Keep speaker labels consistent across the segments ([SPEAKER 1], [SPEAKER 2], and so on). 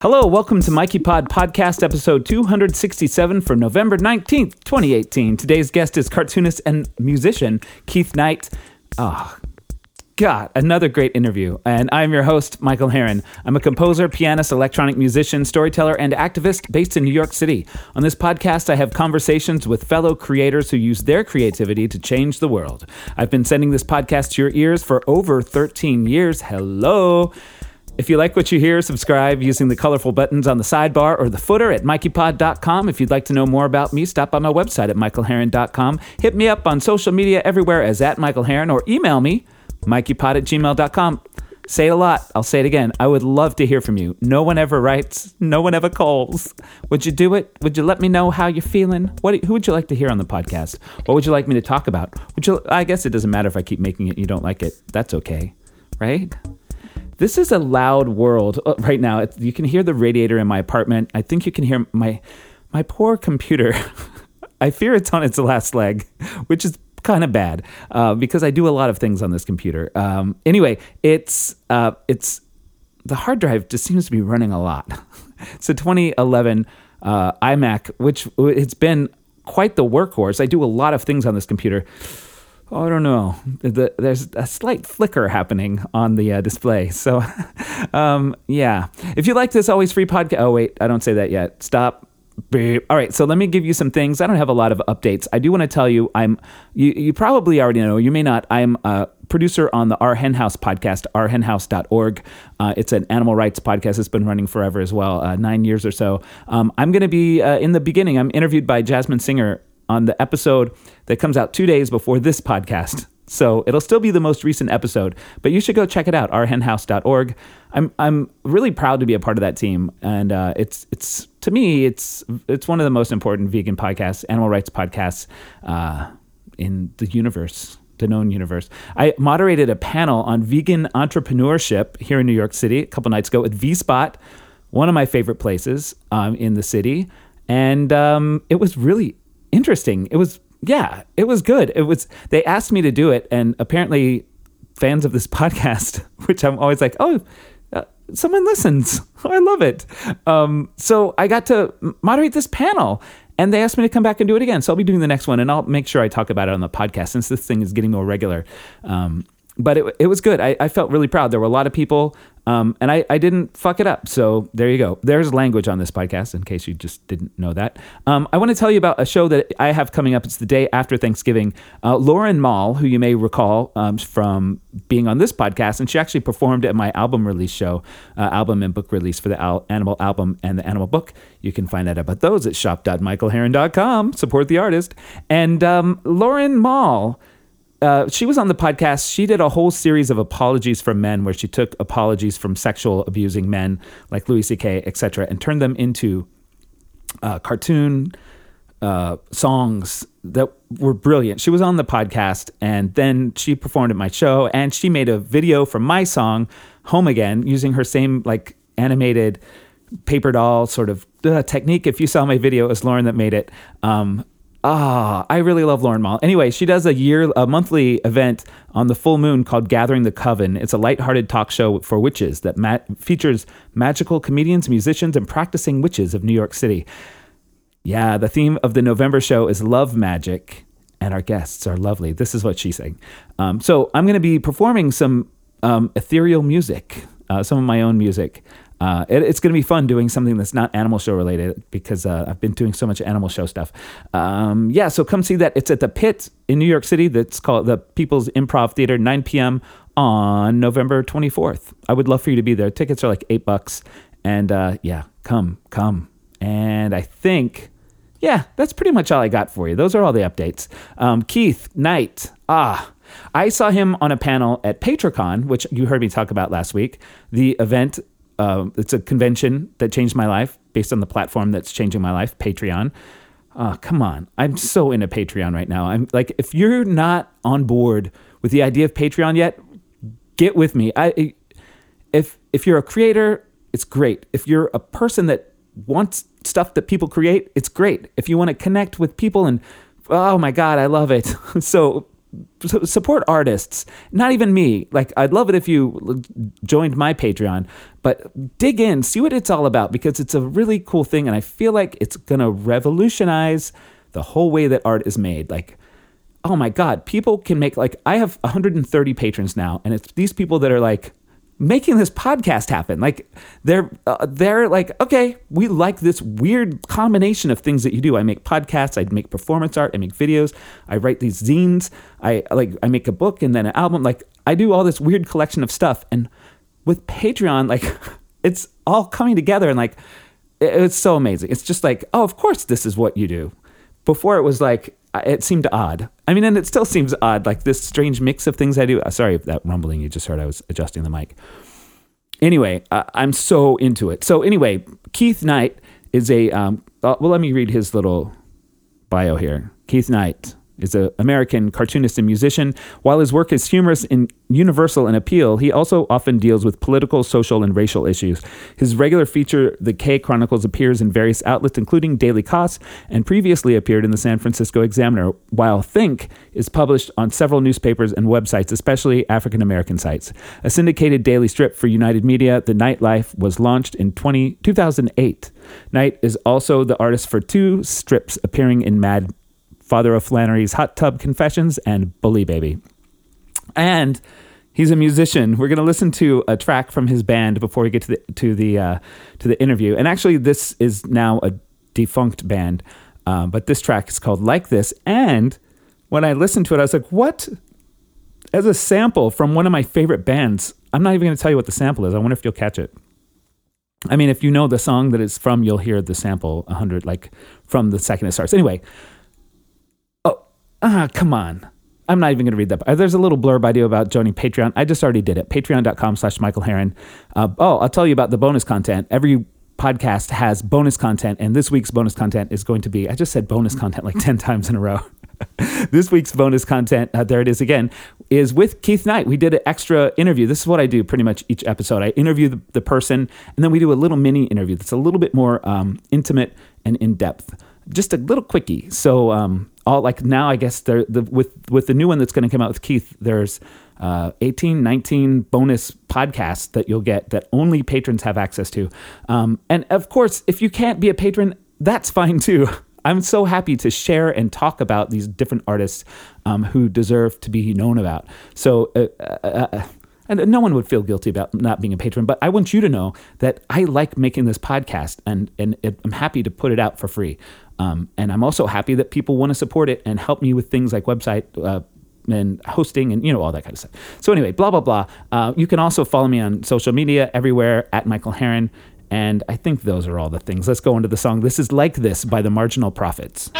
[SPEAKER 1] Hello, welcome to Mikey Pod Podcast, episode 267 for November 19th, 2018. Today's guest is cartoonist and musician Keith Knight. Ah, God, another great interview. And I'm your host, Michael Harren. I'm a composer, pianist, electronic musician, storyteller, and activist based in New York City. On this podcast, I have conversations with fellow creators who use their creativity to change the world. I've been sending this podcast to your ears for over 13 years. Hello. If you like what you hear, subscribe using the colorful buttons on the sidebar or the footer at mikeypod.com. If you'd like to know more about me, stop by my website at michaelharren.com. Hit me up on social media everywhere as at Michael michaelharren or email me, mikeypod at gmail.com. Say it a lot. I'll say it again. I would love to hear from you. No one ever writes. No one ever calls. Would you do it? Would you let me know how you're feeling? What? Who would you like to hear on the podcast? What would you like me to talk about? Would you? I guess it doesn't matter if I keep making it. and You don't like it. That's okay, right? This is a loud world uh, right now. You can hear the radiator in my apartment. I think you can hear my my poor computer. I fear it's on its last leg, which is kind of bad uh, because I do a lot of things on this computer. Um, anyway, it's uh, it's the hard drive just seems to be running a lot. it's a 2011 uh, iMac, which it's been quite the workhorse. I do a lot of things on this computer. Oh, I don't know. The, there's a slight flicker happening on the uh, display. So, um, yeah. If you like this always free podcast, oh wait, I don't say that yet. Stop. Beep. All right, so let me give you some things. I don't have a lot of updates. I do want to tell you, I'm. You, you probably already know. You may not. I'm a producer on the Our Hen House podcast, ourhenhouse.org. Uh, it's an animal rights podcast. It's been running forever as well, uh, nine years or so. Um, I'm going to be uh, in the beginning. I'm interviewed by Jasmin Singer on the episode that comes out two days before this podcast. So it'll still be the most recent episode, but you should go check it out, ourhenhouse.org. I'm I'm really proud to be a part of that team, and uh, it's it's to me it's it's one of the most important vegan podcasts, animal rights podcasts uh, in the universe, the known universe. I moderated a panel on vegan entrepreneurship here in New York City a couple nights ago at V Spot, one of my favorite places um, in the city, and um, it was really interesting. It was yeah, it was good. It was they asked me to do it, and apparently fans of this podcast, which I'm always like, oh. Uh, someone listens. I love it. Um, so I got to moderate this panel, and they asked me to come back and do it again. So I'll be doing the next one, and I'll make sure I talk about it on the podcast since this thing is getting more regular. Um, but it, it was good. I, I felt really proud. There were a lot of people, um, and I, I didn't fuck it up. So there you go. There's language on this podcast, in case you just didn't know that. Um, I want to tell you about a show that I have coming up. It's the day after Thanksgiving. Uh, Lauren Mall, who you may recall um, from being on this podcast, and she actually performed at my album release show, uh, album and book release for the al- Animal album and the Animal book. You can find out about those at shop.michaelharren.com. Support the artist. And um, Lauren Mall uh, she was on the podcast. She did a whole series of apologies from men, where she took apologies from sexual abusing men like Louis C.K., etc., and turned them into uh, cartoon uh, songs that were brilliant. She was on the podcast, and then she performed at my show, and she made a video from my song "Home Again" using her same like animated paper doll sort of uh, technique. If you saw my video, it was Lauren that made it. Um, Ah, I really love Lauren Mall. Anyway, she does a year, a monthly event on the full moon called Gathering the Coven. It's a lighthearted talk show for witches that ma- features magical comedians, musicians, and practicing witches of New York City. Yeah, the theme of the November show is love magic, and our guests are lovely. This is what she's saying. Um, so I'm going to be performing some um, ethereal music, uh, some of my own music. Uh, it, it's going to be fun doing something that's not animal show related because uh, I've been doing so much animal show stuff. Um, yeah, so come see that. It's at the Pit in New York City. That's called the People's Improv Theater, 9 p.m. on November 24th. I would love for you to be there. Tickets are like eight bucks. And uh, yeah, come, come. And I think, yeah, that's pretty much all I got for you. Those are all the updates. Um, Keith Knight. Ah, I saw him on a panel at PatreCon, which you heard me talk about last week. The event uh, it's a convention that changed my life based on the platform that's changing my life, Patreon. Oh, come on. I'm so into Patreon right now. I'm like, if you're not on board with the idea of Patreon yet, get with me. I, if if you're a creator, it's great. If you're a person that wants stuff that people create, it's great. If you want to connect with people and oh my god, I love it. so support artists. Not even me. Like I'd love it if you joined my Patreon, but dig in, see what it's all about because it's a really cool thing, and I feel like it's gonna revolutionize the whole way that art is made. Like oh my god people can make like i have 130 patrons now and it's these people that are like making this podcast happen. Like they're uh, they're like okay we like this weird combination of things that you do. I make podcasts i make performance art i make videos i write these zines i like i make a book and then an album. Like i do all this weird collection of stuff. And with patreon like it's all coming together and like it's so amazing. It's just like oh of course this is what you do. Before it was like it seemed odd. I mean, and it still seems odd, like this strange mix of things I do. Uh, sorry, that rumbling you just heard. I was adjusting the mic. Anyway, uh, I'm so into it. So anyway, Keith Knight is a um, uh, well. Let me read his little bio here. Keith Knight is an American cartoonist and musician. While his work is humorous and universal in appeal, he also often deals with political, social, and racial issues. His regular feature, The K Chronicles, appears in various outlets, including Daily Kos, and previously appeared in the San Francisco Examiner, while Think is published on several newspapers and websites, especially African American sites. A syndicated daily strip for United Media, The Knight Life, was launched in 20, 2008. Knight is also the artist for two strips appearing in Mad Father of Flannery's Hot Tub Confessions and Bully Baby. And he's a musician. We're going to listen to a track from his band before we get to the to the uh, to the interview. And actually, this is now a defunct band, um, but this track is called "Like This." And when I listened to it, I was like, "What?" As a sample from one of my favorite bands. I'm not even going to tell you what the sample is. I wonder if you'll catch it. I mean, if you know the song that it's from, you'll hear the sample a hundred, like from the second it starts. Anyway, ah, come on. I'm not even going to read that. Uh, There's a little blurb I do about joining Patreon. I just already did it. Patreon.com slash Michael Harren. Uh, oh, I'll tell you about the bonus content. Every podcast has bonus content, and this week's bonus content is going to be, I just said bonus content like 10 times in a row. this week's bonus content, uh, there it is again, is with Keith Knight. We did an extra interview. This is what I do pretty much each episode. I interview the, the person, and then we do a little mini interview that's a little bit more um, intimate and in depth. Just a little quickie. So, um, all like now, I guess there the with with the new one that's going to come out with Keith. There's uh, 18, 19 bonus podcasts that you'll get that only patrons have access to. Um, and of course, if you can't be a patron, that's fine too. I'm so happy to share and talk about these different artists um, who deserve to be known about. So, uh, uh, uh, and no one would feel guilty about not being a patron, but I want you to know that I like making this podcast and, and I'm happy to put it out for free. Um, and I'm also happy that people want to support it and help me with things like website uh, and hosting and you know all that kind of stuff. So anyway, blah blah blah. Uh, you can also follow me on social media everywhere at Michael Harren. And I think those are all the things. Let's go into the song. This is Like This by the Marginal Prophets.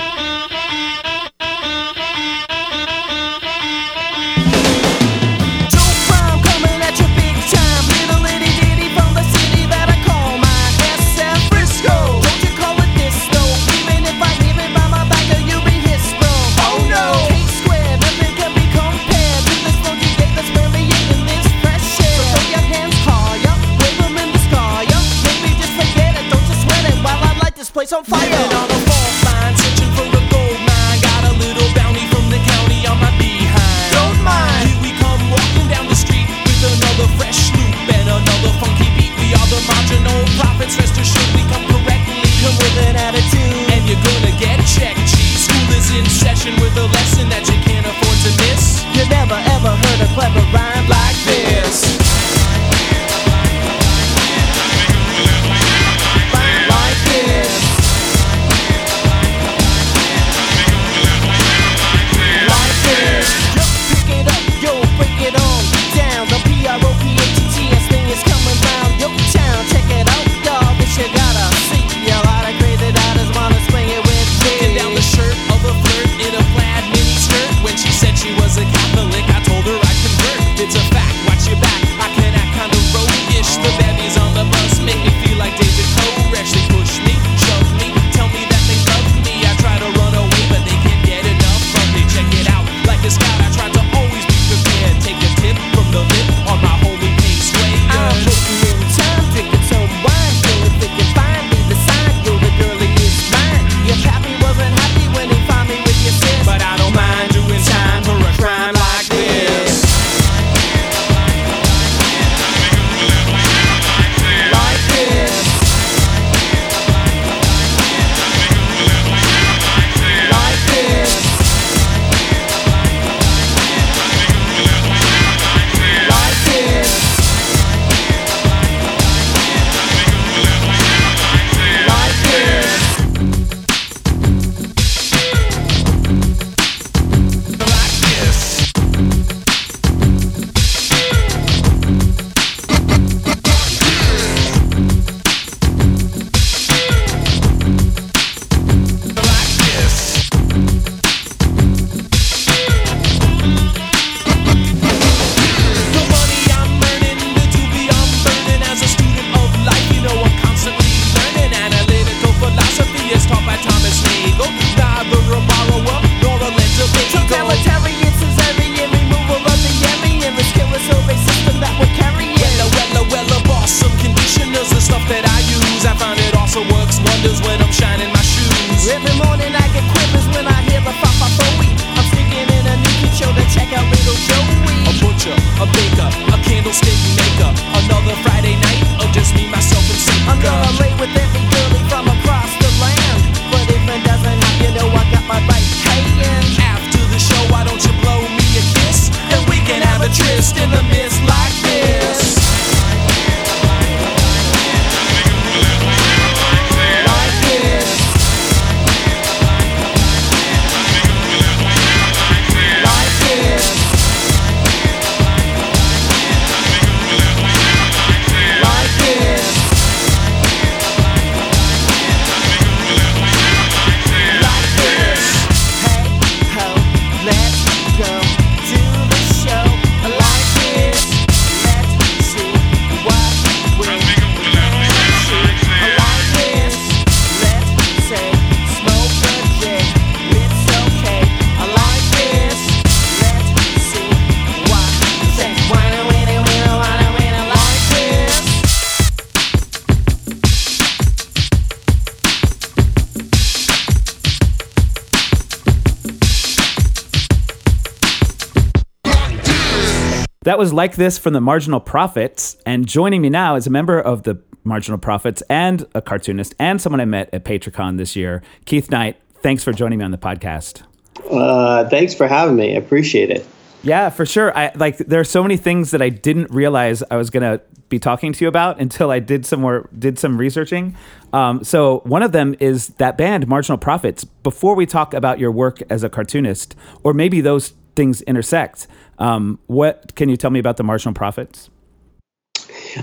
[SPEAKER 2] That
[SPEAKER 1] was like this from the Marginal Prophets. And joining me now is a member of the Marginal Prophets and a cartoonist and someone I met at PatreCon this year, Keith Knight. Thanks for joining me on the podcast.
[SPEAKER 3] Uh, thanks for having me. I appreciate it.
[SPEAKER 1] Yeah, for sure. I like there are so many things that I didn't realize I was gonna be talking to you about until I did some more did some researching. Um, so one of them is that band Marginal Prophets. Before we talk about your work as a cartoonist, or maybe those things intersect, um, what can you tell me about the Marginal Prophets?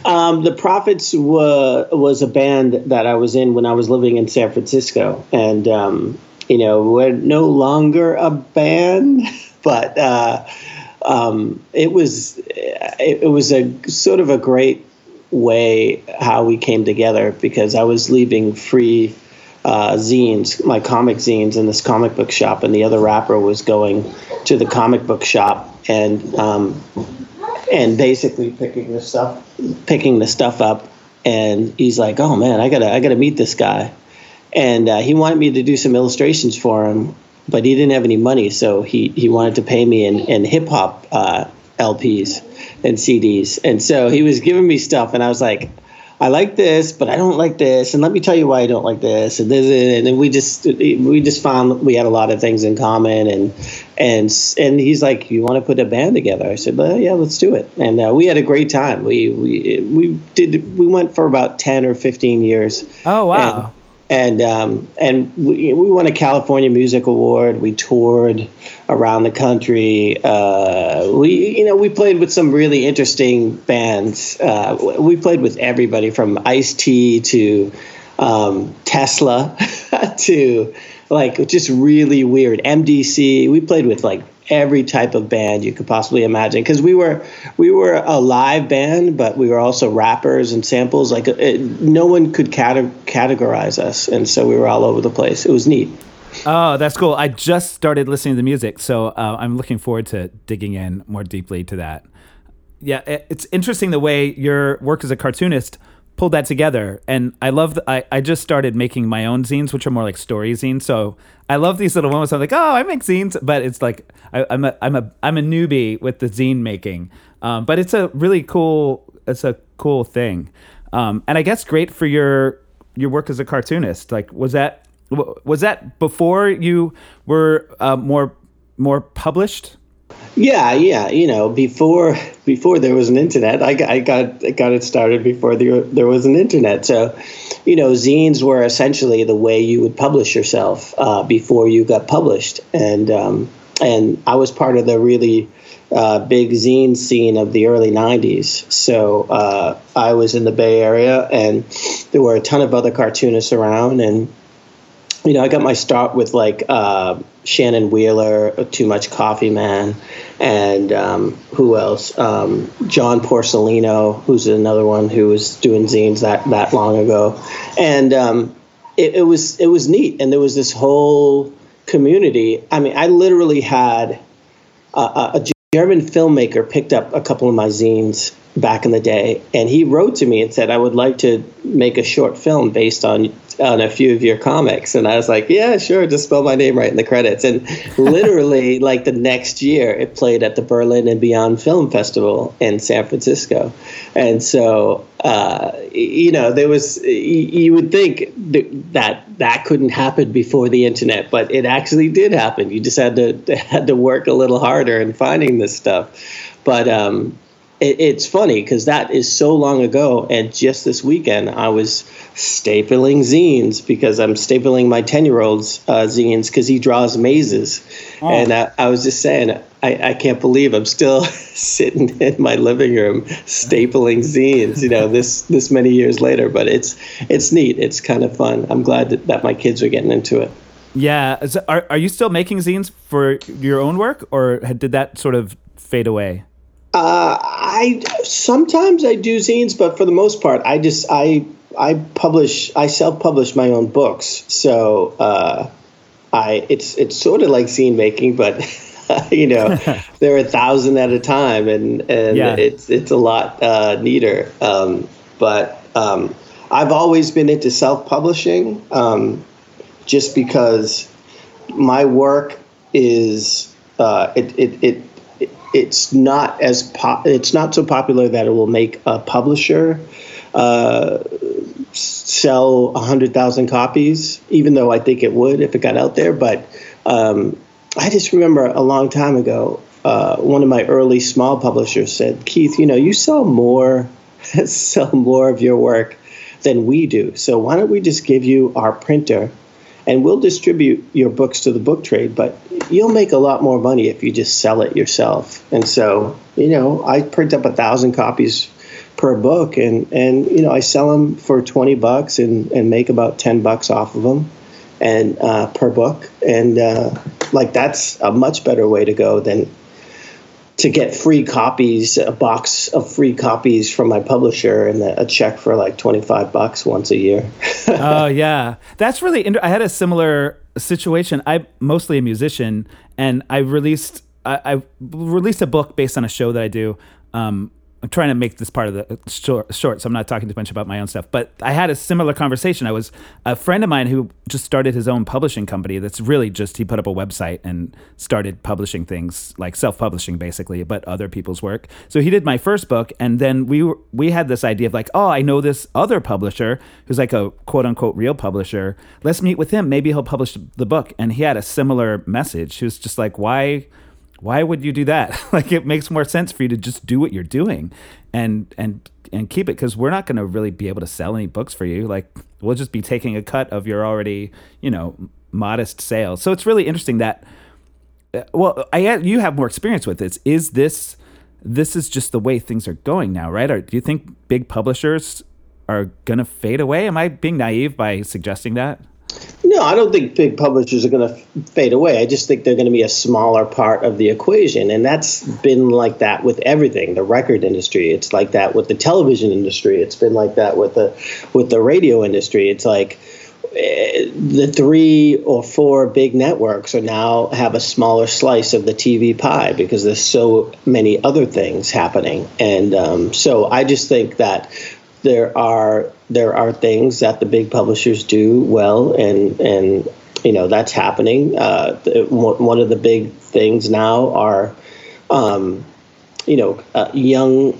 [SPEAKER 3] Um, the Prophets wa- was a band that I was in when I was living in San Francisco, and um, you know we're no longer a band, but uh, um, it was it, it was a sort of a great way how we came together because I was leaving free uh, zines, my comic zines, in this comic book shop, and the other rapper was going to the comic book shop and um, and basically picking the stuff picking the stuff up and he's like oh man i gotta i gotta meet this guy. And uh, he wanted me to do some illustrations for him but he didn't have any money so he he wanted to pay me in in hip hop uh, lps and cds and so he was giving me stuff and i was like I like this, but I don't like this, and let me tell you why I don't like this, and this, and then we just we just found we had a lot of things in common, and and and he's like, "You want to put a band together?" I said, "Well, yeah, let's do it." And uh, we had a great time. We we we did we went for about ten or fifteen years.
[SPEAKER 1] Oh wow!
[SPEAKER 3] And um, and we, we won a California Music Award. We toured around the country. Uh, we you know we played with some really interesting bands. Uh, we played with everybody from Ice T to um, Tesla to like just really weird MDC. We played with like every type of band you could possibly imagine because we were we were a live band, but we were also rappers and samples. Like it, no one could cate- categorize us, and so we were all over the place. It was neat.
[SPEAKER 1] Oh, that's cool. I just started listening to the music, so uh, I'm looking forward to digging in more deeply to that. Yeah, it, it's interesting the way your work as a cartoonist pulled that together. And I love the, I, I just started making my own zines, which are more like story zines. So I love these little moments. I'm like, oh, I make zines, but it's like I, am a I'm a I'm a newbie with the zine making. Um, but it's a really cool it's a cool thing. Um, and I guess great for your your work as a cartoonist. Like, was that was that before you were uh, more more published?
[SPEAKER 3] Yeah, yeah. You know, before before there was an internet, I I got, I got it started before there there was an internet. So, you know, zines were essentially the way you would publish yourself uh, before you got published, and um, and I was part of the really uh, big zine scene of the early 90s. So uh, I was in the Bay Area, and there were a ton of other cartoonists around, and you know, I got my start with like uh, Shannon Wheeler, Too Much Coffee Man, and um, who else? Um, John Porcellino, who's another one who was doing zines that that long ago, and um, it, it was it was neat, and there was this whole community. I mean, I literally had a, a German filmmaker picked up a couple of my zines back in the day, and he wrote to me and said, "I would like to make a short film based on on a few of your comics." And I was like, "Yeah, sure, just spell my name right in the credits." And literally, like the next year, it played at the Berlin and Beyond Film Festival in San Francisco, and so uh, you know, there was you would think that that couldn't happen before the internet, but it actually did happen. You just had to had to work a little harder in finding this stuff, but. Um, it, it's funny because that is so long ago, and just this weekend I was stapling zines because I'm stapling my ten year old's uh, zines because he draws mazes, oh. and I, I, was just saying I, I can't believe I'm still sitting in my living room stapling zines, you know, this this many years later. But it's it's neat. It's kind of fun. I'm glad that, that my kids are getting into it.
[SPEAKER 1] Yeah. So are are you still making zines for your own work, or did that sort of fade away?
[SPEAKER 3] Uh, I sometimes I do zines, but for the most part, I just I I publish I self publish my own books. So uh, I it's it's sort of like zine making, but you know there are a thousand at a time, and and yeah. it's it's a lot uh, neater. Um, but um, I've always been into self publishing, um, just because my work is uh, it, it it it's not as pop, it's not so popular that it will make a publisher uh, sell hundred thousand copies, even though I think it would if it got out there. But um, I just remember a long time ago, uh, one of my early small publishers said, "Keith, you know, you sell more, sell more of your work than we do. So why don't we just give you our printer?" And we'll distribute your books to the book trade, but you'll make a lot more money if you just sell it yourself. And so, you know, I print up a thousand copies per book and and you know I sell them for 20 bucks and and make about 10 bucks off of them and uh, per book and uh, like that's a much better way to go than to get free copies a box of free copies from my publisher and a check for like 25 bucks once a year.
[SPEAKER 1] Oh yeah. That's really inter- i had a similar situation. I'm mostly a musician and i released I, I released a book based on a show that i do um, I'm trying to make this part of the uh, short, short, so I'm not talking too much about my own stuff. But I had a similar conversation. I was a friend of mine who just started his own publishing company. That's really just he put up a website and started publishing things like self-publishing, basically, but other people's work. So he did my first book, and then we were, we had this idea of like, oh, I know this other publisher who's like a quote unquote real publisher. Let's meet with him. Maybe he'll publish the book. And he had a similar message. He was just like, why? Why would you do that? like it makes more sense for you to just do what you're doing and and and keep it because we're not going to really be able to sell any books for you. Like we'll just be taking a cut of your already, you know, modest sales. So it's really interesting that uh, well, I you have more experience with this. Is this this is just the way things are going now, right? Or do you think big publishers are going to fade away? Am I being naive by suggesting that?
[SPEAKER 3] No, I don't think big publishers are going to fade away. I just think they're going to be a smaller part of the equation. And that's been like that with everything the record industry. It's like that with the television industry. It's been like that with the, with the radio industry. It's like, eh, the three or four big networks are now have a smaller slice of the TV pie because there's so many other things happening, and um, so I just think that there are there are things that the big publishers do well, and and you know that's happening. Uh, one of the big things now are, um, you know, uh, young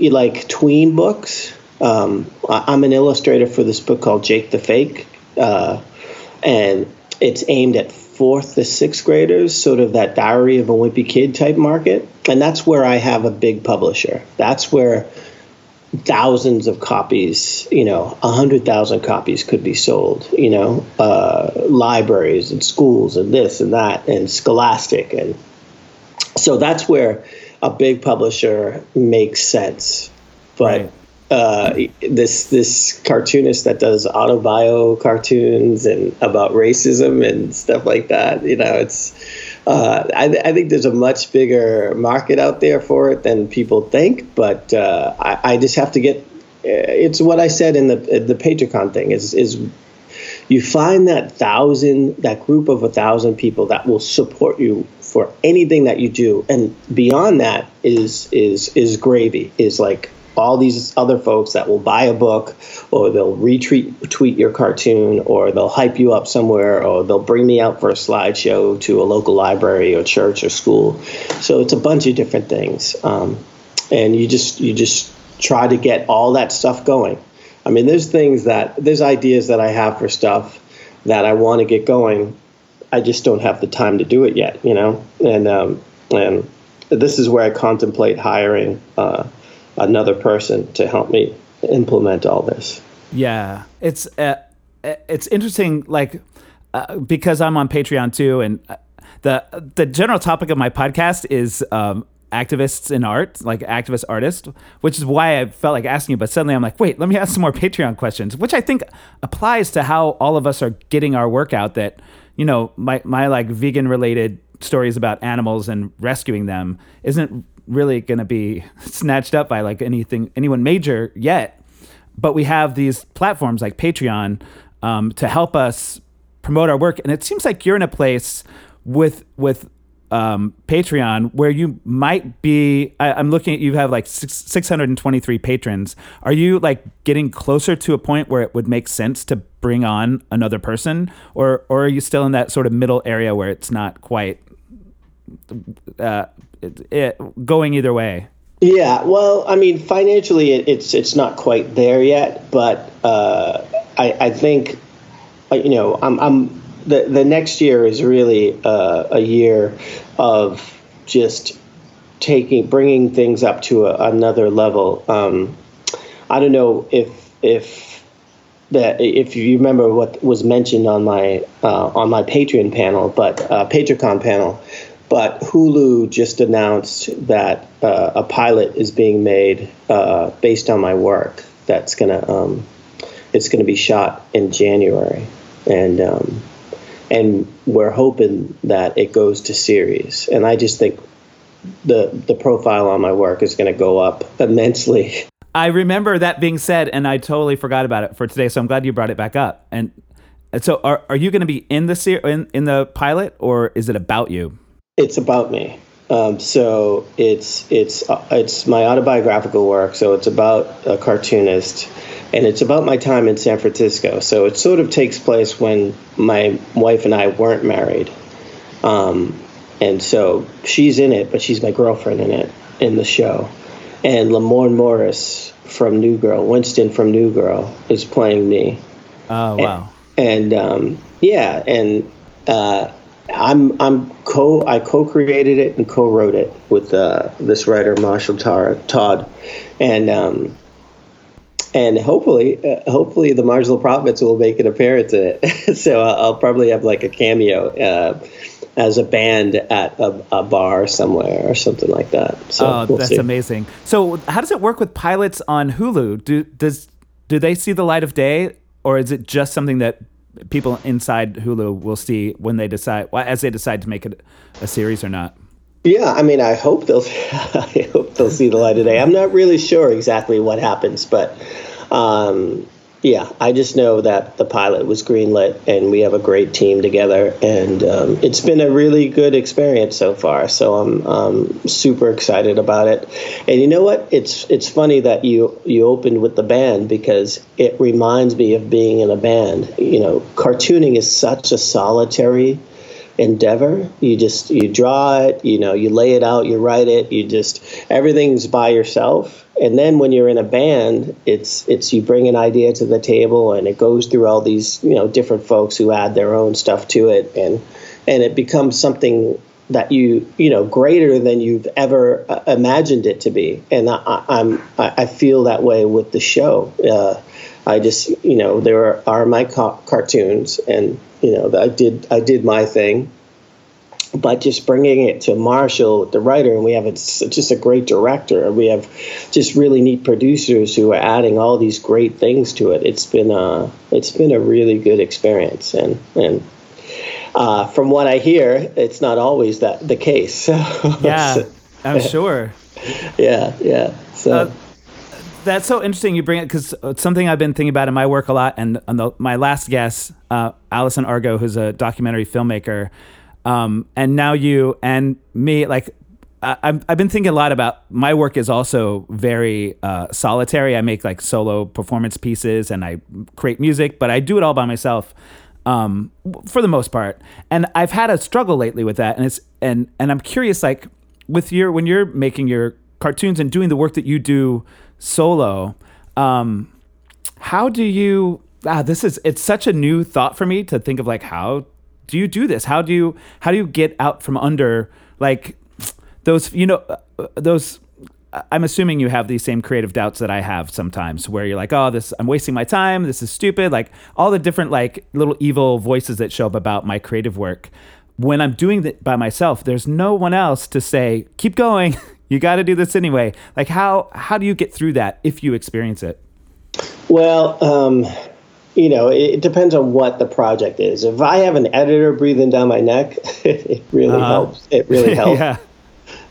[SPEAKER 3] like tween books. Um, I'm an illustrator for this book called Jake the Fake, uh, and it's aimed at fourth to sixth graders, sort of that Diary of a Wimpy Kid type market, and that's where I have a big publisher. That's where thousands of copies, you know, a hundred thousand copies could be sold, you know, uh, libraries and schools and this and that and Scholastic. And so that's where a big publisher makes sense. But right. uh, this this cartoonist that does autobio cartoons and about racism and stuff like that, you know, it's uh, I, I, think there's a much bigger market out there for it than people think, but uh, I, I, just have to get. Uh, it's what I said in the the Patreon thing is is you find that thousand that group of a thousand people that will support you for anything that you do, and beyond that is is is gravy. Is like all these other folks that will buy a book or they'll retweet tweet your cartoon or they'll hype you up somewhere or they'll bring me out for a slideshow to a local library or church or school. So it's a bunch of different things. Um, and you just you just try to get all that stuff going. I mean there's things that there's ideas that i have for stuff that i want to get going. I just don't have the time to do it yet you know? And um, and this is where i contemplate hiring uh, another person to help me implement all this.
[SPEAKER 1] Yeah, it's uh, it's interesting, like uh, because I'm on Patreon too, and uh, the the general topic of my podcast is um, activists in art, like activist artists, which is why I felt like asking you. But suddenly I'm like, wait, let me ask some more Patreon questions, which I think applies to how all of us are getting our work out. That you know, my my like vegan related stories about animals and rescuing them isn't really going to be snatched up by like anything anyone major yet. But we have these platforms like Patreon um, to help us promote our work, and it seems like you're in a place with with um, Patreon where you might be. I, am looking at you have like six, 623 patrons. Are you like getting closer to a point where it would make sense to bring on another person, or or are you still in that sort of middle area where it's not quite uh, it, it, going either way.
[SPEAKER 3] Yeah, well, I mean, financially, it, it's it's not quite there yet, but uh, I, I think, uh, you know, I'm, I'm the the next year is really uh, a year of just taking bringing things up to a, another level. Um, I don't know if if that if you remember what was mentioned on my uh, on my Patreon panel, but uh, panel, but Hulu just announced that uh, a pilot is being made uh, based on my work. That's gonna um, it's gonna be shot in January, and um, and we're hoping that it goes to series. And I just think the the profile on my work is going to go up immensely.
[SPEAKER 1] I remember that being said, and I totally forgot about it for today. So I'm glad you brought it back up. And so, are are you going to be in the ser- in in the pilot, or is it about you?
[SPEAKER 3] It's about me. Um, so it's it's uh, it's my autobiographical work. So it's about a cartoonist, and it's about my time in San Francisco. So it sort of takes place when my wife and I weren't married, um, and so she's in it, but she's my girlfriend in it in the show. And Lamorne Morris from New Girl, Winston from New Girl, is playing me.
[SPEAKER 1] Oh wow!
[SPEAKER 3] And, and um, yeah, and uh, I'm I'm co I co-created it and co-wrote it with uh, this writer Marshall Tar- Todd, and um, and hopefully uh, hopefully the Marginal Prophets will make an appearance in it. so I'll, I'll probably have like a cameo uh, as a band at a, a, bar somewhere or something like that. So
[SPEAKER 1] oh, we'll that's see. amazing. So how does it work with pilots on Hulu? Do does do they see the light of day, or is it just something that people inside Hulu will see when they decide as they decide to make it a series or not?
[SPEAKER 3] Yeah, I mean, I hope they'll I hope they'll see the light of day. I'm not really sure exactly what happens, but um, yeah, I just know that the pilot was greenlit, and we have a great team together, and um, it's been a really good experience so far. So I'm um, super excited about it. And you know what? It's it's funny that you you opened with the band because it reminds me of being in a band. You know, cartooning is such a solitary endeavor. You just you draw it, you know, you lay it out, you write it, you just everything's by yourself. And then when you're in a band it's it's you bring an idea to the table and it goes through all these you know different folks who add their own stuff to it. And and it becomes something that you you know greater than you've ever uh, imagined it to be. And I, I'm I feel that way with the show. Uh, I just you know there are, my ca- cartoons and you know I did I did my thing but just bringing it to Marshall, the writer, and we have a, just a great director, and we have just really neat producers who are adding all these great things to it. It's been a it's been a really good experience, and and uh, from what I hear, it's not always that the case.
[SPEAKER 1] yeah, I'm sure.
[SPEAKER 3] Yeah, yeah. So. Uh,
[SPEAKER 1] that's so interesting you bring it because it's something I've been thinking about in my work a lot. And on the, my last guest, uh, Allison Argo, who's a documentary filmmaker, um, and now you and me, like, I, I've been thinking a lot about my work is also very uh, solitary. I make like solo performance pieces and I create music, but I do it all by myself um, for the most part. And I've had a struggle lately with that. And it's and and I'm curious, like, with your when you're making your cartoons and doing the work that you do solo, um, how do you? Ah, this is it's such a new thought for me to think of like how do you do this? How do you how do you get out from under like those you know uh, those I'm assuming you have these same creative doubts that I have sometimes where you're like, "Oh, this I'm wasting my time. This is stupid." Like all the different like little evil voices that show up about my creative work. When I'm doing it by myself, there's no one else to say, "Keep going. you got to do this anyway." Like how how do you get through that if you experience it?
[SPEAKER 3] Well, um, you know, it, depends on what the project is. If I have an editor breathing down my neck, it really uh-huh. helps. It really helps. yeah.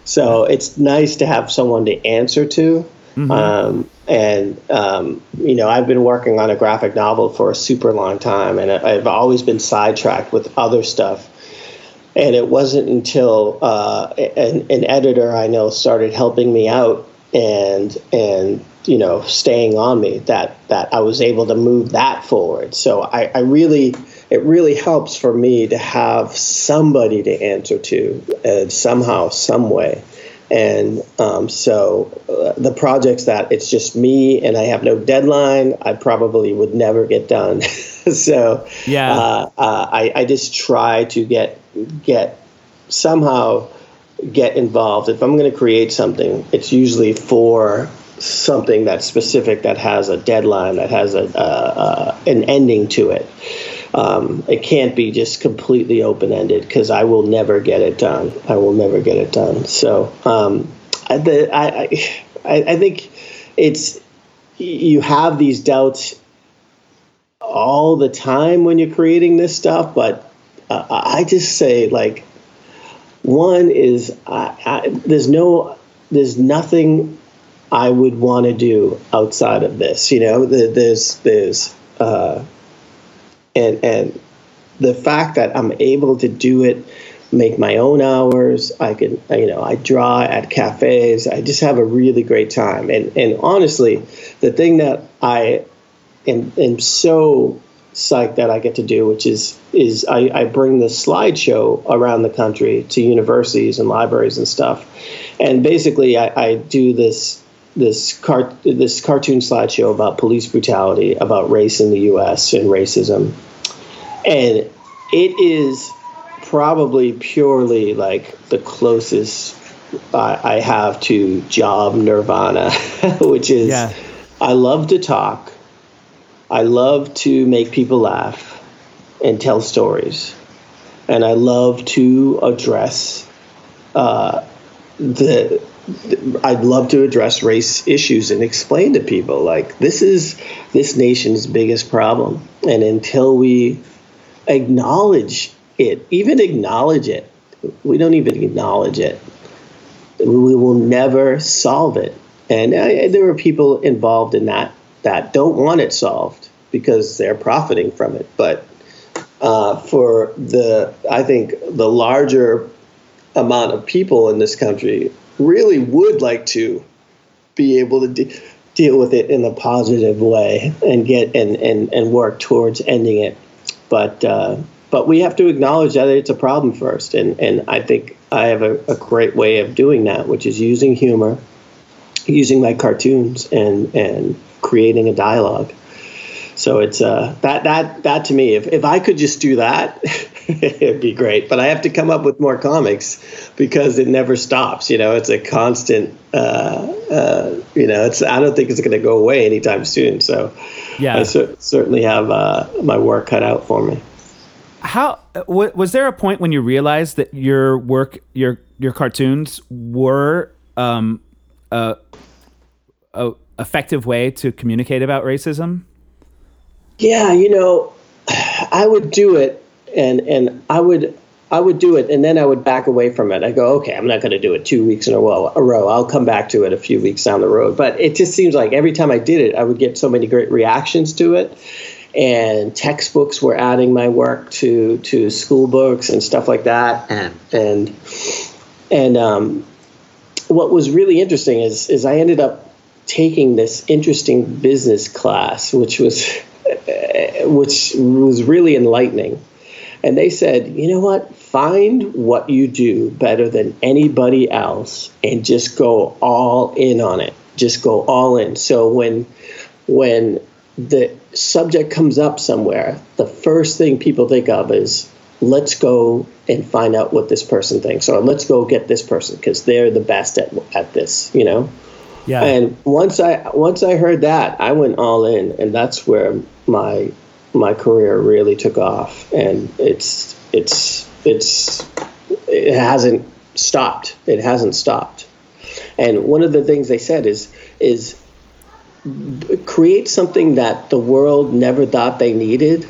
[SPEAKER 3] So it's nice to have someone to answer to. Mm-hmm. Um, and um, you know, I've been working on a graphic novel for a super long time, and I've always been sidetracked with other stuff. And it wasn't until uh, an, an editor I know started helping me out and and you know staying on me that that I was able to move that forward. So I, I really it really helps for me to have somebody to answer to uh, somehow, some way. And um, so uh, the projects that it's just me and I have no deadline, I probably would never get done. so
[SPEAKER 1] Yeah.
[SPEAKER 3] uh, uh, I, I just try to get get somehow get involved. If I'm going to create something, it's usually for something that's specific that has a deadline, that has a uh, uh, an ending to it. Um, it can't be just completely open ended because I will never get it done. I will never get it done. So um, I, the, I, I I think it's you have these doubts all the time when you're creating this stuff, but uh, I just say like one is I, I, there's no there's nothing I would want to do outside of this. You know, there's there's uh, and and the fact that I'm able to do it, make my own hours. I can you know I draw at cafes. I just have a really great time. And and honestly, the thing that I am, am so psyched that I get to do, which is is I, I bring this slideshow around the country to universities and libraries and stuff, and basically I, I do this this cart this cartoon slideshow about police brutality, about race in the U.S. and racism, and it is probably purely like the closest I, I have to job nirvana, which is
[SPEAKER 1] Yeah.
[SPEAKER 3] I love to talk. I love to make people laugh and tell stories. And I love to address uh, the. I'd love to address race issues and explain to people like this is this nation's biggest problem, and until we acknowledge it, even acknowledge it, we don't even acknowledge it. We will never solve it. And uh, there are people involved in that that don't want it solved because they're profiting from it. But uh, for the, I think the larger amount of people in this country really would like to be able to de- deal with it in a positive way and get and, and, and work towards ending it. But uh, but we have to acknowledge that it's a problem first, and and I think I have a, a great way of doing that, which is using humor, using my cartoons, and and creating a dialogue. So it's uh, that that that to me, if if I could just do that, it'd be great. But I have to come up with more comics because it never stops. You know, it's a constant. Uh, uh, you know, it's I don't think it's going to go away anytime soon. So
[SPEAKER 1] Yeah.
[SPEAKER 3] I cer- certainly have uh, my work cut out for me.
[SPEAKER 1] How w- was there a point when you realized that your work, your your cartoons were um, a, a effective way to communicate about racism?
[SPEAKER 3] Yeah, you know, I would do it, and and I would I would do it, and then I would back away from it. I go, okay, I'm not going to do it two weeks in a row. A row. I'll come back to it a few weeks down the road. But it just seems like every time I did it, I would get so many great reactions to it, and textbooks were adding my work to to school books and stuff like that, and and and um, what was really interesting is is I ended up taking this interesting business class, which was which was really enlightening. And they said, you know what? Find what you do better than anybody else and just go all in on it. Just go all in. So when when the subject comes up somewhere, the first thing people think of is let's go and find out what this person thinks or let's go get this person because they're the best at, at this, you know?
[SPEAKER 1] Yeah.
[SPEAKER 3] And once I once I heard that, I went all in, and that's where my my career really took off. And it's it's it's it hasn't stopped. It hasn't stopped. And one of the things they said is is create something that the world never thought they needed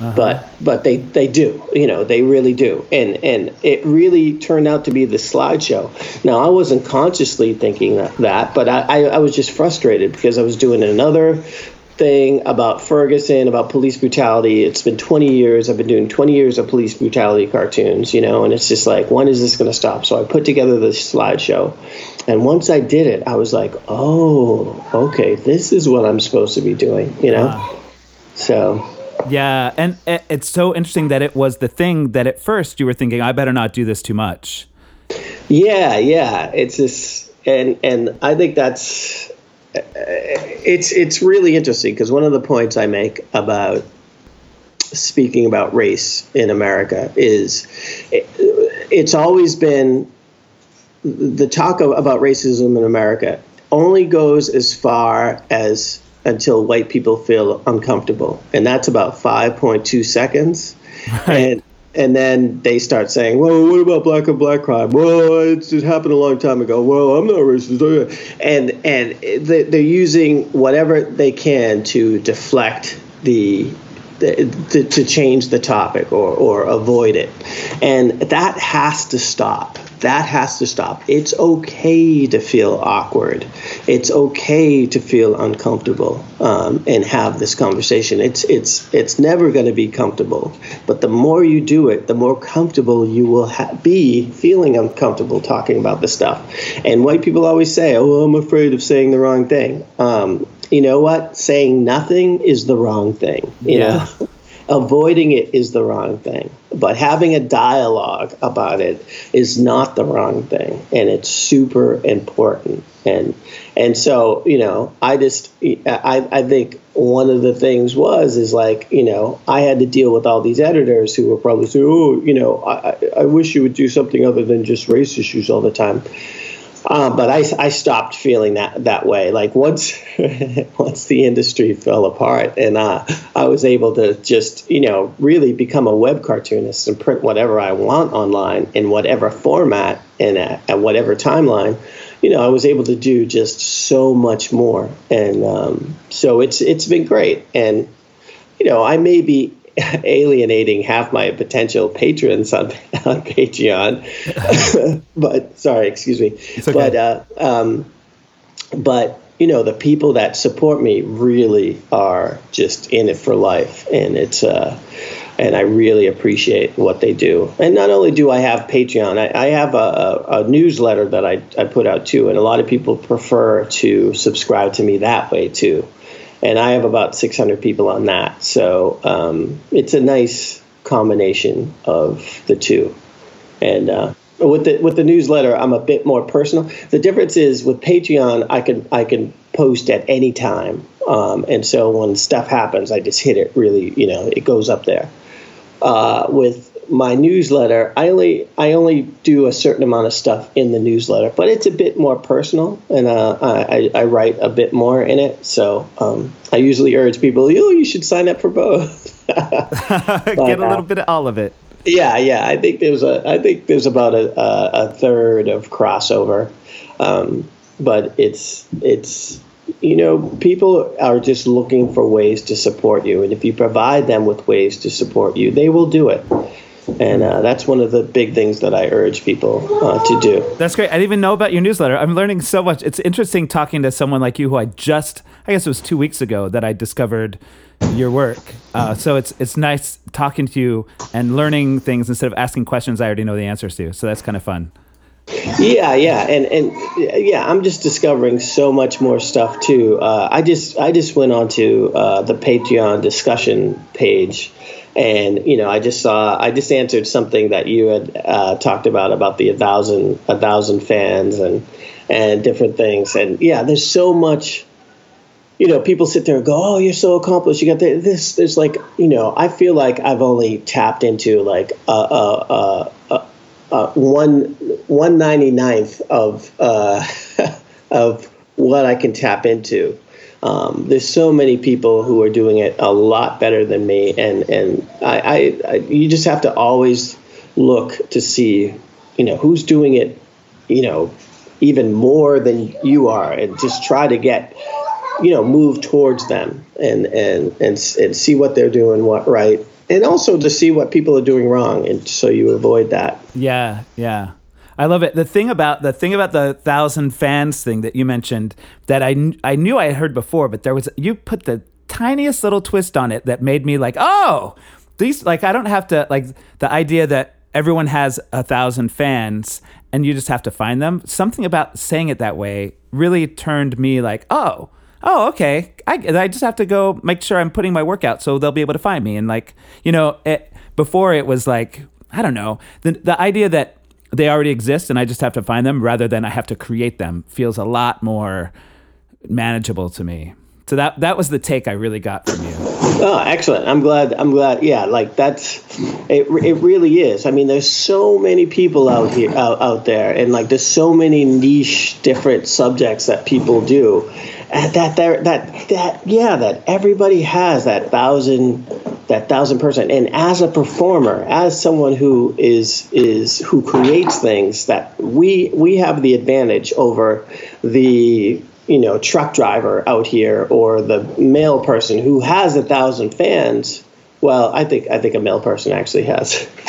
[SPEAKER 3] Uh-huh. but but they they do you know they really do. And and it really turned out to be the slideshow. Now i wasn't consciously thinking that, that but I, I i was just frustrated because i was doing another thing about ferguson about police brutality. It's been 20 years. I've been doing 20 years of police brutality cartoons you know and it's just like when is this going to stop? So i put together this slideshow. And once i did it i was like oh okay this is what i'm supposed to be doing you know? So
[SPEAKER 1] Yeah, and it's so interesting that it was the thing that at first you were thinking, I better not do this too much.
[SPEAKER 3] Yeah, yeah. It's this, and and I think that's uh, it's it's really interesting because one of the points I make about speaking about race in America is it, it's always been the talk about racism in America only goes as far as until white people feel uncomfortable, and that's about 5.2 seconds. And and then they start saying, "Well, what about black and black crime? Well, it's, it happened a long time ago. Well, I'm not racist." And and they're using whatever they can to deflect the. To, to change the topic or, or avoid it. And that has to stop. That has to stop. It's okay to feel awkward. It's okay to feel uncomfortable um, and have this conversation. It's it's it's never going to be comfortable, but the more you do it, the more comfortable you will ha- be feeling uncomfortable talking about this stuff. And white people always say, "Oh, I'm afraid of saying the wrong thing." Um, you know what? Saying nothing is the wrong thing. You
[SPEAKER 1] Yeah.
[SPEAKER 3] know avoiding it is the wrong thing but having a dialogue about it is not the wrong thing and it's super important and and so you know i just i i think one of the things was is like you know i had to deal with all these editors who were probably saying oh you know i i I wish you would do something other than just race issues all the time um, but I, I stopped feeling that that way. Like once once the industry fell apart, and uh, I was able to just you know really become a web cartoonist and print whatever I want online in whatever format and at, at whatever timeline. You know, I was able to do just so much more, and um, so it's it's been great. And you know, I may be alienating half my potential patrons on, on Patreon, but sorry, excuse me.
[SPEAKER 1] okay.
[SPEAKER 3] But uh, um, but you know, the people that support me really are just in it for life, and it's uh, and I really appreciate what they do. And not only do I have Patreon, I, I have a, a, a newsletter that I, I put out too, and a lot of people prefer to subscribe to me that way too and I have about 600 people on that. So um, it's a nice combination of the two. And uh, with the with the newsletter, I'm a bit more personal. The difference is with Patreon, I can I can post at any time, um, and so when stuff happens, I just hit it really. You know, it goes up there. Uh, with my newsletter, I only I only do a certain amount of stuff in the newsletter, but it's a bit more personal, and uh, I, I write a bit more in it. So um, I usually urge people, oh, you should sign up for both.
[SPEAKER 1] Get a little bit of all of it.
[SPEAKER 3] yeah, yeah. I think there's a I think there's about a, a, a third of crossover, um, but it's it's you know people are just looking for ways to support you, and if you provide them with ways to support you, they will do it. And uh, that's one of the big things that I urge people uh, to do.
[SPEAKER 1] That's great. I didn't even know about your newsletter. I'm learning so much. It's interesting talking to someone like you who I just, I guess it was two weeks ago that I discovered your work. Uh, so it's it's nice talking to you and learning things instead of asking questions I already know the answers to. So that's kind of fun.
[SPEAKER 3] Yeah, yeah, and and yeah, I'm just discovering so much more stuff too. Uh, I just I just went onto uh, the Patreon discussion page, and you know I just saw I just answered something that you had uh, talked about about the a thousand a thousand fans and and different things, and yeah, there's so much. You know, people sit there and go, "Oh, you're so accomplished. You got this." There's like, you know, I feel like I've only tapped into like a, a, a, a one one ninety ninth of uh, of what I can tap into. Um, there's so many people who are doing it a lot better than me, and and I, I, I you just have to always look to see, you know, who's doing it, you know, even more than you are, and just try to get, you know, move towards them and and and and see what they're doing what right, and also to see what people are doing wrong, and so you avoid that.
[SPEAKER 1] Yeah, yeah. I love it. The thing about the thing about the thousand fans thing that you mentioned that I I knew I had heard before, but there was you put the tiniest little twist on it that made me like, oh, these like I don't have to like the idea that everyone has a thousand fans and you just have to find them. Something about saying it that way really turned me like, oh, oh, okay. I, I just have to go make sure I'm putting my work out so they'll be able to find me. And like, you know, it, before it was like, I don't know, the, the idea that they already exist and I just have to find them rather than I have to create them feels a lot more manageable to me. So that that was the take I really got from you.
[SPEAKER 3] Oh, excellent. I'm glad. I'm glad. Yeah, like that's it. It really is. I mean, there's so many people out here, out, out there, and like there's so many niche, different subjects that people do. And that there, that that yeah, that everybody has that thousand, that thousand percent. And as a performer, as someone who is is who creates things, that we we have the advantage over the you know truck driver out here or the male person who has a thousand fans well i think i think a male person actually has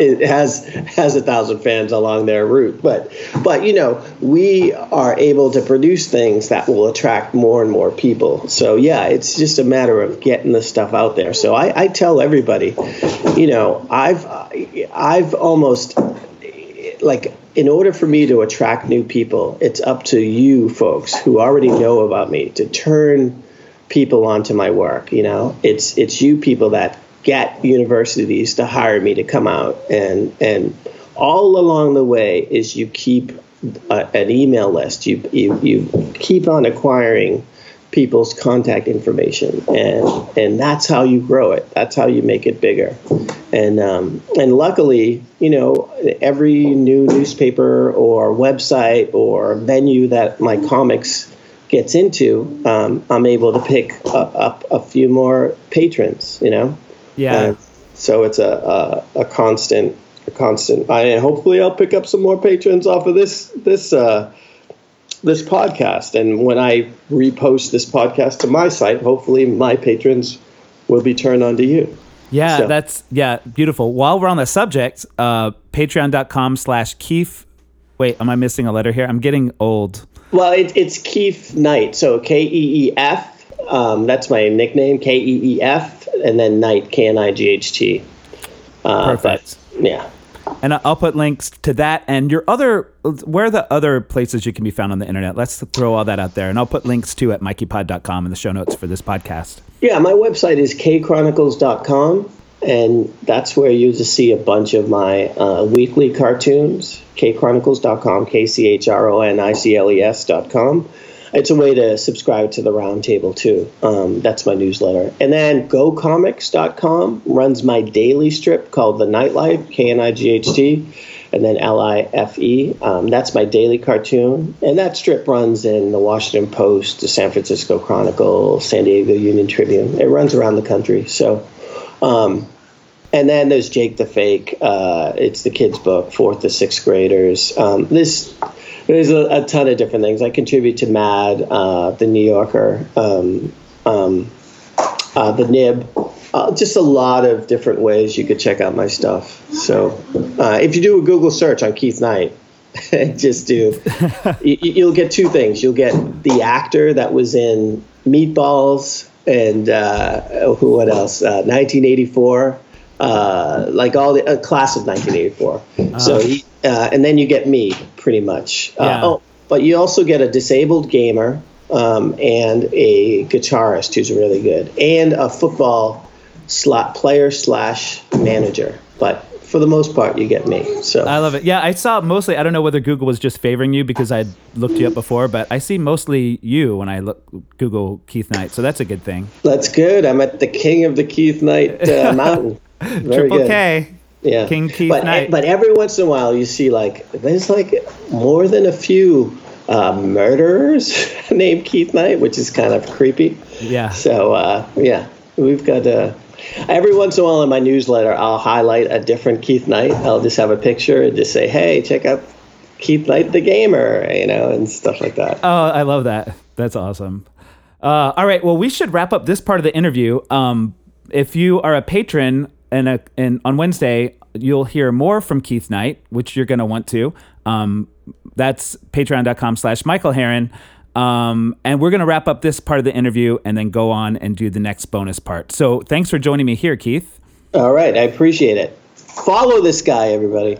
[SPEAKER 3] it has has a thousand fans along their route. But but you know we are able to produce things that will attract more and more people. So yeah it's just a matter of getting the stuff out there. So i, I tell everybody you know i've i've almost like in order for me to attract new people, it's up to you folks who already know about me to turn people onto my work. You know, it's it's you people that get universities to hire me to come out, and and all along the way is you keep a, an email list. You you you keep on acquiring people's contact information. And and that's how you grow it. That's how you make it bigger. And um, and luckily you know every new newspaper or website or venue that my comics gets into um, i'm able to pick up, up a few more patrons you know?
[SPEAKER 1] Yeah.
[SPEAKER 3] Uh, so it's a, a a constant a constant I hopefully I'll pick up some more patrons off of this this uh this podcast. And when I repost this podcast to my site, hopefully my patrons will be turned on to you.
[SPEAKER 1] Yeah,
[SPEAKER 3] So-
[SPEAKER 1] that's yeah, beautiful. While we're on the subject, uh, patreon.com slash Keith. Wait, am I missing a letter here? I'm getting old.
[SPEAKER 3] Well, it, it's Keith Knight. So K E E F. Um, that's my nickname, K E E F, and then Knight, K N I G H T. Uh,
[SPEAKER 1] Perfect.
[SPEAKER 3] But, yeah.
[SPEAKER 1] And I'll put links to that and your other, where are the other places you can be found on the internet? Let's throw all that out there. And I'll put links to at mikeypod.com in the show notes for this podcast.
[SPEAKER 3] Yeah, my website is kchronicles.com, and that's where you just see a bunch of my uh, weekly cartoons. kchronicles.com, K C H R O N I C L E S.com. It's a way to subscribe to the roundtable too. Um, that's my newsletter. And then gocomics.com runs my daily strip called The Knight Life, K N I G H T, and then L I F E. Um, that's my daily cartoon. And that strip runs in the Washington Post, the San Francisco Chronicle, San Diego Union Tribune. It runs around the country. So, um, and then there's Jake the Fake. Uh, it's the kids' book, fourth to sixth graders. Um, this there's a, a ton of different things. I contribute to Mad, uh, the New Yorker, um, um, uh, the Nib. Uh, just a lot of different ways you could check out my stuff. So uh, if you do a Google search on Keith Knight, just do, you, you'll get two things. You'll get the actor that was in Meatballs and uh, who? What else? Uh, 1984 uh, like all the uh, class of 1984. So he, uh, and then you get me pretty much. Uh,
[SPEAKER 1] Yeah.
[SPEAKER 3] Oh, but you also get a disabled gamer um, and a guitarist who's really good, and a football slot player slash manager. But for the most part, you get me. So
[SPEAKER 1] I love it. Yeah, I saw mostly, I don't know whether Google was just favoring you because I'd looked you up before, but I see mostly you when I look Google Keith Knight. So that's a good thing.
[SPEAKER 3] that's good. I'm at the king of the Keith Knight uh, Mountain.
[SPEAKER 1] Triple
[SPEAKER 3] good.
[SPEAKER 1] K.
[SPEAKER 3] yeah.
[SPEAKER 1] King Keith
[SPEAKER 3] but,
[SPEAKER 1] Knight.
[SPEAKER 3] But every once in a while, you see like there's like more than a few uh, murderers named Keith Knight, which is kind of creepy.
[SPEAKER 1] Yeah.
[SPEAKER 3] So uh, yeah, we've got. Uh, every once in a while in my newsletter, I'll highlight a different Keith Knight. I'll just have a picture and just say, "Hey, check out Keith Knight, the gamer," you know, and stuff like that.
[SPEAKER 1] Oh, I love that. That's awesome. Uh, all right. Well, we should wrap up this part of the interview. Um, if you are a patron and, a, and on Wednesday, you'll hear more from Keith Knight, which you're going to want to. Um, that's patreon.com slash Michael Harren. Um, and we're going to wrap up this part of the interview and then go on and do the next bonus part. So thanks for joining me here, Keith.
[SPEAKER 3] All right, I appreciate it. Follow this guy, everybody.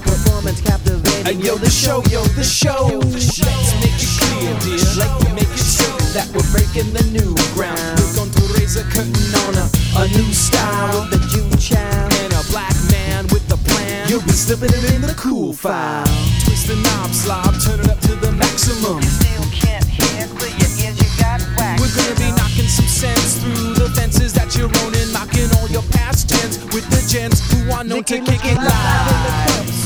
[SPEAKER 4] Just
[SPEAKER 2] waiting.
[SPEAKER 4] Well,
[SPEAKER 2] Our
[SPEAKER 4] I-
[SPEAKER 2] performance captivating.
[SPEAKER 4] And yo, the show, yo, the show. Let's make it clear, dear. Like we make it true that we're breaking the new ground. We're going to raise a curtain on a, a new style.
[SPEAKER 2] the Jew child.
[SPEAKER 4] And a black man with a plan. You'll be slipping it in the cool file. Twist the knob, slob, turn it up to the maximum.
[SPEAKER 2] You Still can't hear. Clear your ears, you got wax.
[SPEAKER 4] We're gonna be knocking some sense through the fences that you're owning, mocking all your past gens with the gents who are known to kick it
[SPEAKER 2] in
[SPEAKER 4] live.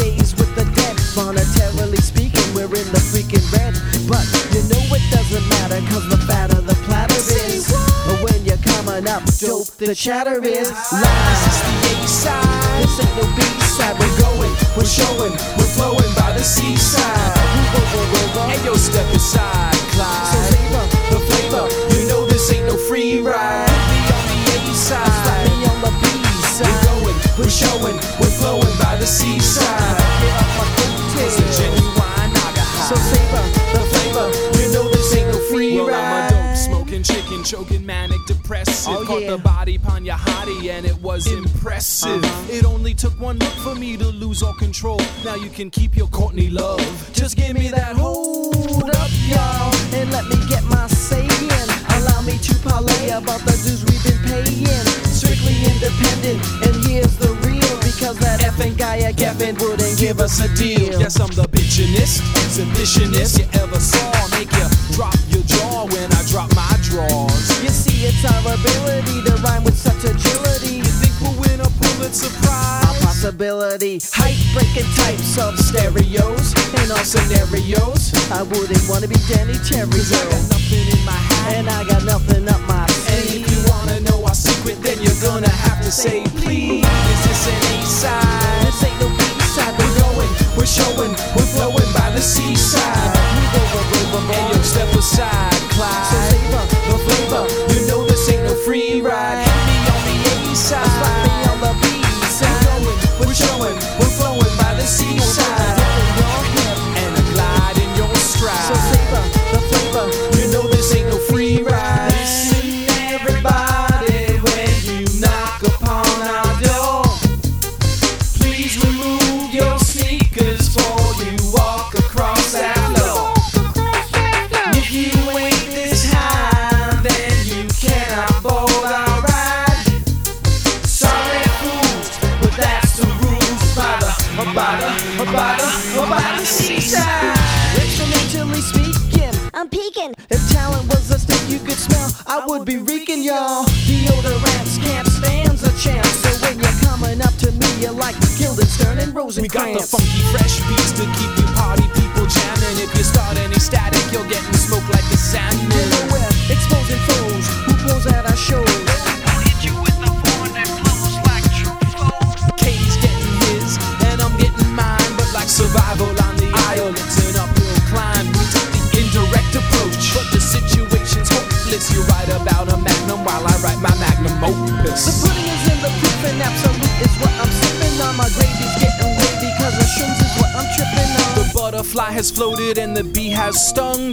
[SPEAKER 2] Days with the dead. Monetarily speaking, we're in the freaking red. But you know it doesn't matter, cause the fatter the platter is. But when you're coming up, dope, the chatter is live.
[SPEAKER 4] This is the A side.
[SPEAKER 2] This ain't no B-side,
[SPEAKER 4] We're going, we're showing, we're flowing by the seaside.
[SPEAKER 2] River, river,
[SPEAKER 4] yo, step aside,
[SPEAKER 2] So
[SPEAKER 4] Clyde.
[SPEAKER 2] savor
[SPEAKER 4] The flavor, you know this ain't no free ride. Be on the A side. We're going, we're showing, we're seaside.
[SPEAKER 2] Get off my
[SPEAKER 4] It's a genuine naga
[SPEAKER 2] So savor the
[SPEAKER 4] flavor. You know this ain't no free
[SPEAKER 2] Well,
[SPEAKER 4] ride.
[SPEAKER 2] I'm
[SPEAKER 4] I'm a dope smoking chicken, choking manic depressive.
[SPEAKER 2] Oh,
[SPEAKER 4] Caught
[SPEAKER 2] yeah.
[SPEAKER 4] the body pon your hottie and it was impressive.
[SPEAKER 2] Uh-huh.
[SPEAKER 4] It only took one look for me to lose all control. Now you can keep your Courtney love. Just give me that hold up, y'all.
[SPEAKER 2] and let me get my say in. Allow me to parlay about the dues we've been paying. Strictly independent, and here's the Because that effing guy at Kevin wouldn't
[SPEAKER 4] Give us a deal. Yes, I'm the bitchinest, exhibitionist you ever saw. Make you drop your jaw when I drop my drawers.
[SPEAKER 2] You see, it's our ability to rhyme with such agility.
[SPEAKER 4] You think we'll win a Pulitzer
[SPEAKER 2] A
[SPEAKER 4] Prize?
[SPEAKER 2] possibility. Height breaking types of stereos and all scenarios. I wouldn't want to be Danny
[SPEAKER 4] Cause I got nothing in my hat.
[SPEAKER 2] And I got nothing up my
[SPEAKER 4] And
[SPEAKER 2] sleeve.
[SPEAKER 4] if you wanna know our secret, then gonna have to say, please. Is this an A side?
[SPEAKER 2] This ain't no B-side,
[SPEAKER 4] We're going, we're showing, we're flowing by the seaside.
[SPEAKER 2] Move over, river,
[SPEAKER 4] And yo, step aside, Clyde.
[SPEAKER 2] So savor
[SPEAKER 4] The flavor, you know this ain't no free ride. Hit me on the
[SPEAKER 2] me
[SPEAKER 4] side.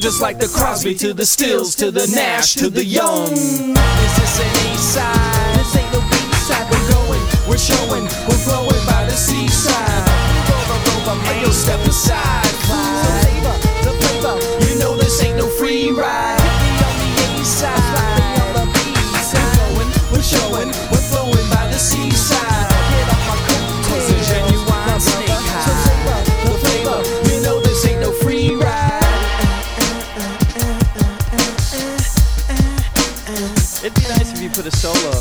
[SPEAKER 4] Just like the Crosby to the Stills to the Nash to the Young. Is an A side?
[SPEAKER 5] Solo?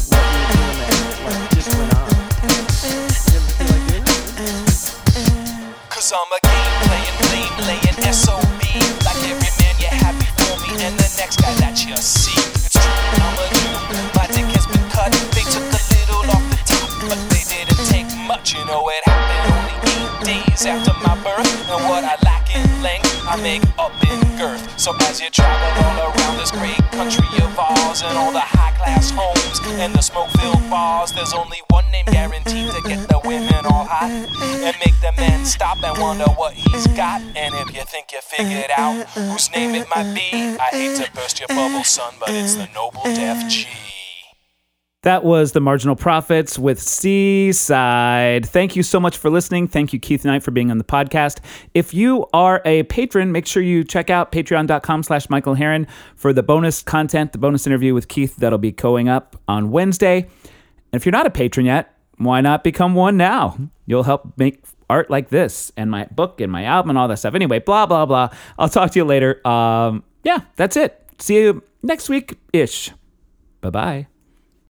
[SPEAKER 6] Cause I'm a game playing, blame laying SOB. Like every man you have before me and the next guy that you see. It's true, I'm a Jew. My dick has been cut. They took a little off the top, but they didn't take much. You know, it happened only eight days after my birth. And what I lack in length, I make up in girth.
[SPEAKER 4] So as you travel there's only one name guaranteed to get the women all hot and make the men stop and wonder what he's got. And if you think you figured out whose name it might be, I hate to burst your bubble, son, but it's the Noble Deaf G.
[SPEAKER 1] That was the Marginal Prophets with Seaside. Thank you so much for listening. Thank you, Keith Knight, for being on the podcast. If you are a patron, make sure you check out patreon.com slash Michael Harren for the bonus content, the bonus interview with Keith that'll be going up on Wednesday. And if you're not a patron yet, why not become one now? You'll help make art like this and my book and my album and all that stuff. Anyway, blah, blah, blah. I'll talk to you later. Um, yeah, that's it. See you next week ish. Bye bye.